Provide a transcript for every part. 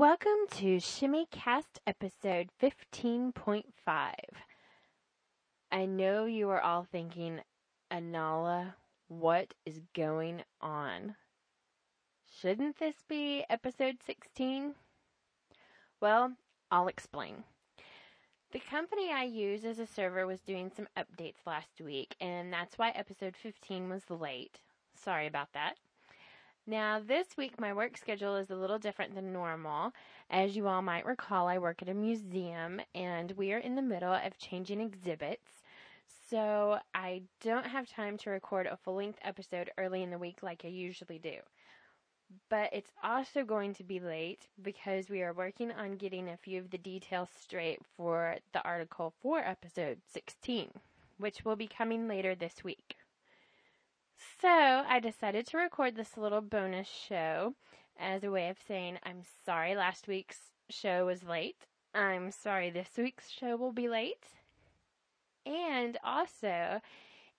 Welcome to Shimmy Cast episode 15.5. I know you are all thinking, Anala, what is going on? Shouldn't this be episode 16? Well, I'll explain. The company I use as a server was doing some updates last week, and that's why episode 15 was late. Sorry about that. Now, this week my work schedule is a little different than normal. As you all might recall, I work at a museum and we are in the middle of changing exhibits. So I don't have time to record a full length episode early in the week like I usually do. But it's also going to be late because we are working on getting a few of the details straight for the article for episode 16, which will be coming later this week. So I decided to record this little bonus show as a way of saying I'm sorry last week's show was late. I'm sorry this week's show will be late. And also,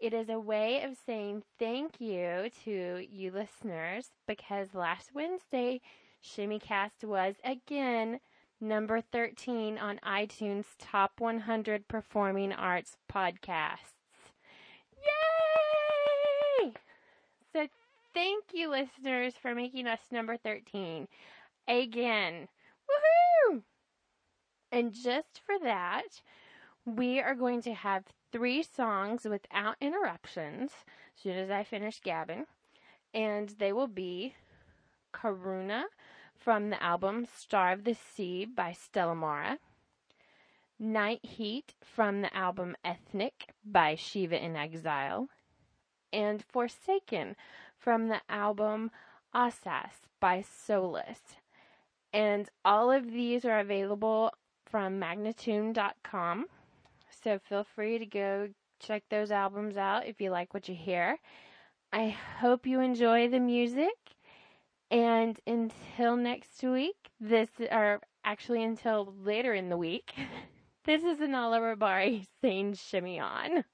it is a way of saying thank you to you listeners because last Wednesday, Shimmycast was again number 13 on iTunes Top 100 Performing Arts Podcasts. Thank you, listeners, for making us number 13 again. Woohoo! And just for that, we are going to have three songs without interruptions as soon as I finish gabbing. And they will be Karuna from the album Star of the Sea by Stella Mara. Night Heat from the album Ethnic by Shiva in Exile and Forsaken from the album Asas by Solus. And all of these are available from magnatune.com. So feel free to go check those albums out if you like what you hear. I hope you enjoy the music. And until next week, this, or actually until later in the week, this is Anala Rabari saying shimmy on.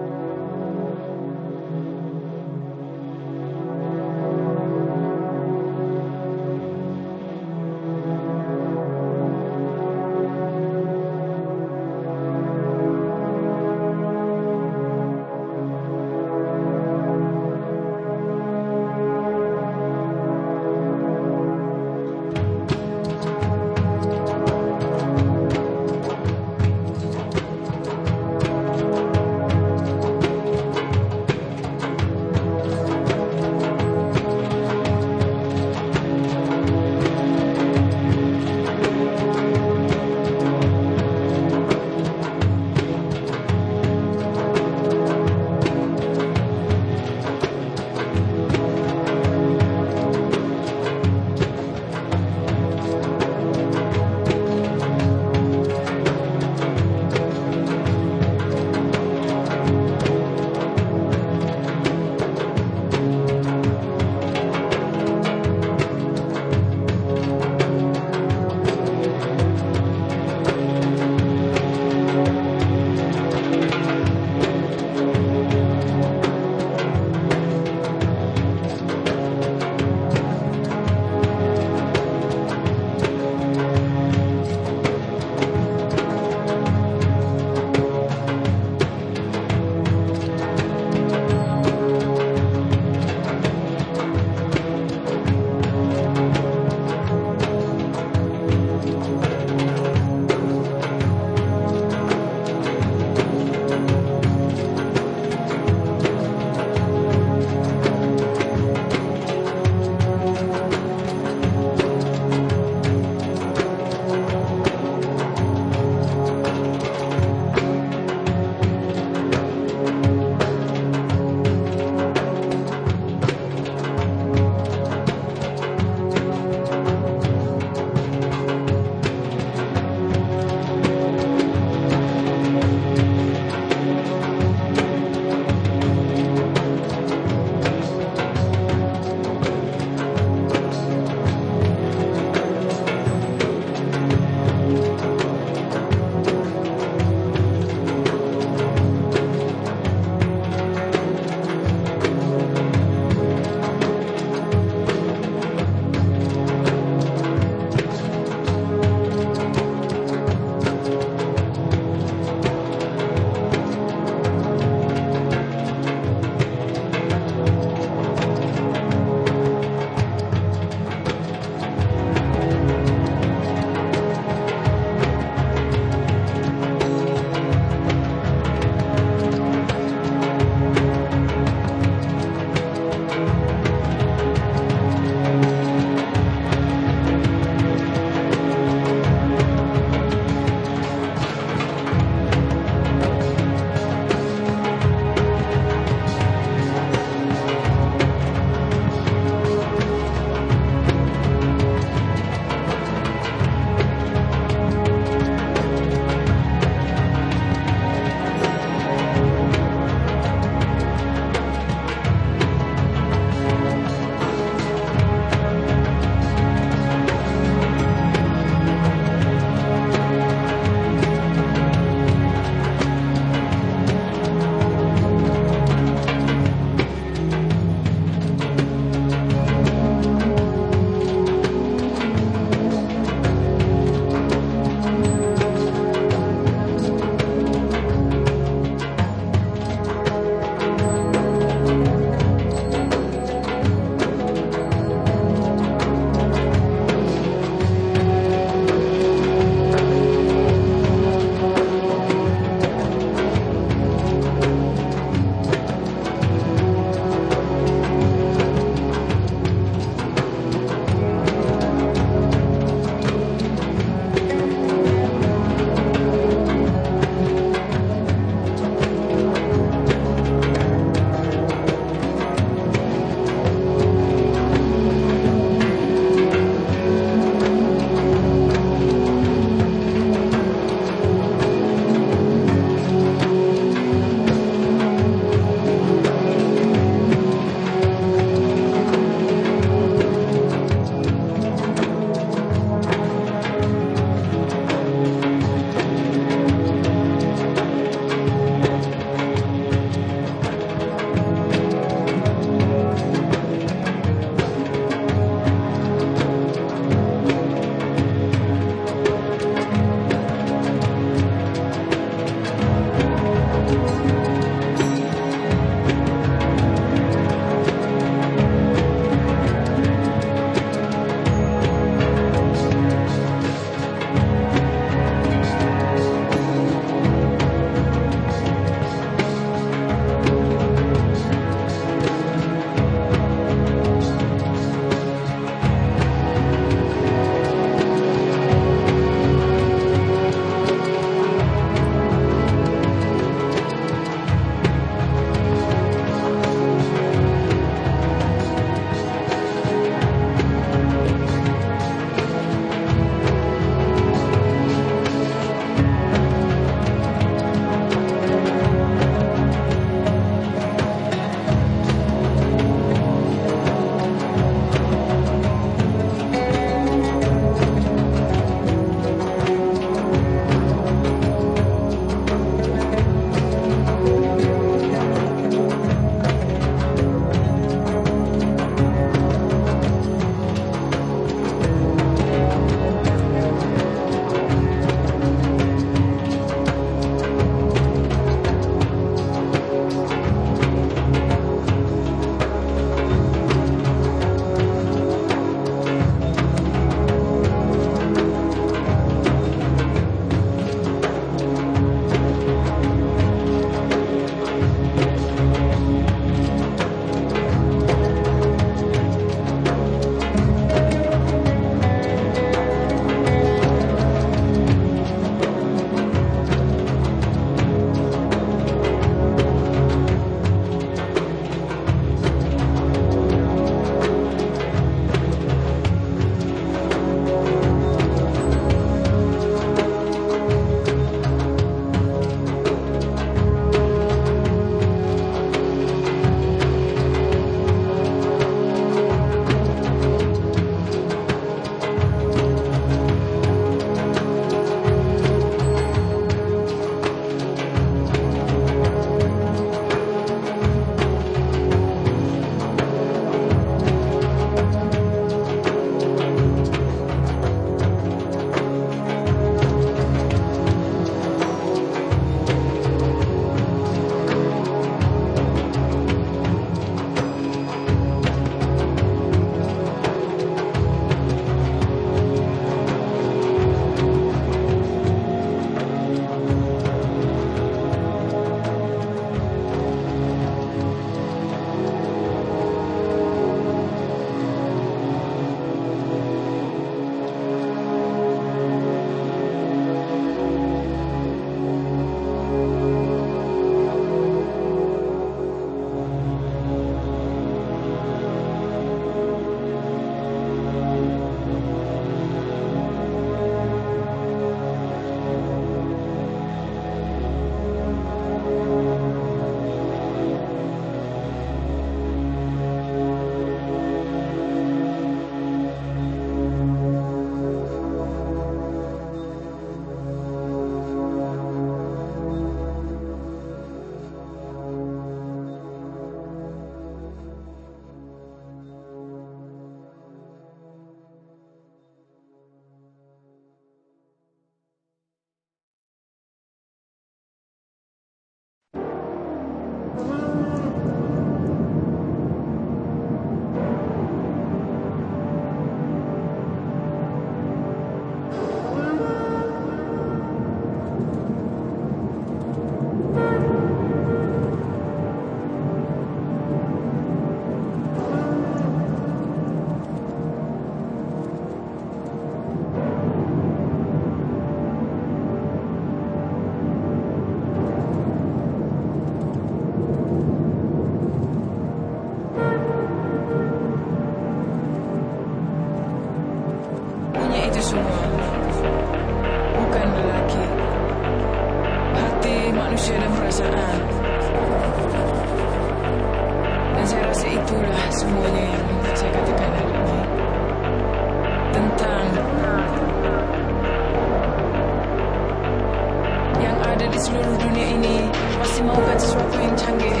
Ada di seluruh dunia ini pasti maukan sesuatu yang canggih.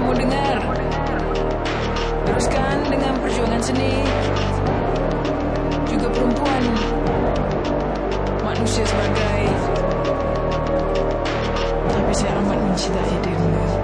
Mau dengar. Teruskan dengan perjuangan seni. Juga perempuan. Manusia sebagai. Tapi saya amat mencintai dirimu.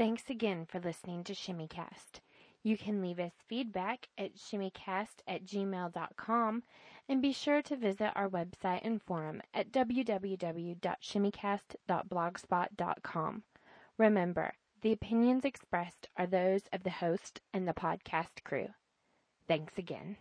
Thanks again for listening to ShimmyCast. You can leave us feedback at shimmycast at gmail.com and be sure to visit our website and forum at www.shimmycast.blogspot.com. Remember, the opinions expressed are those of the host and the podcast crew. Thanks again.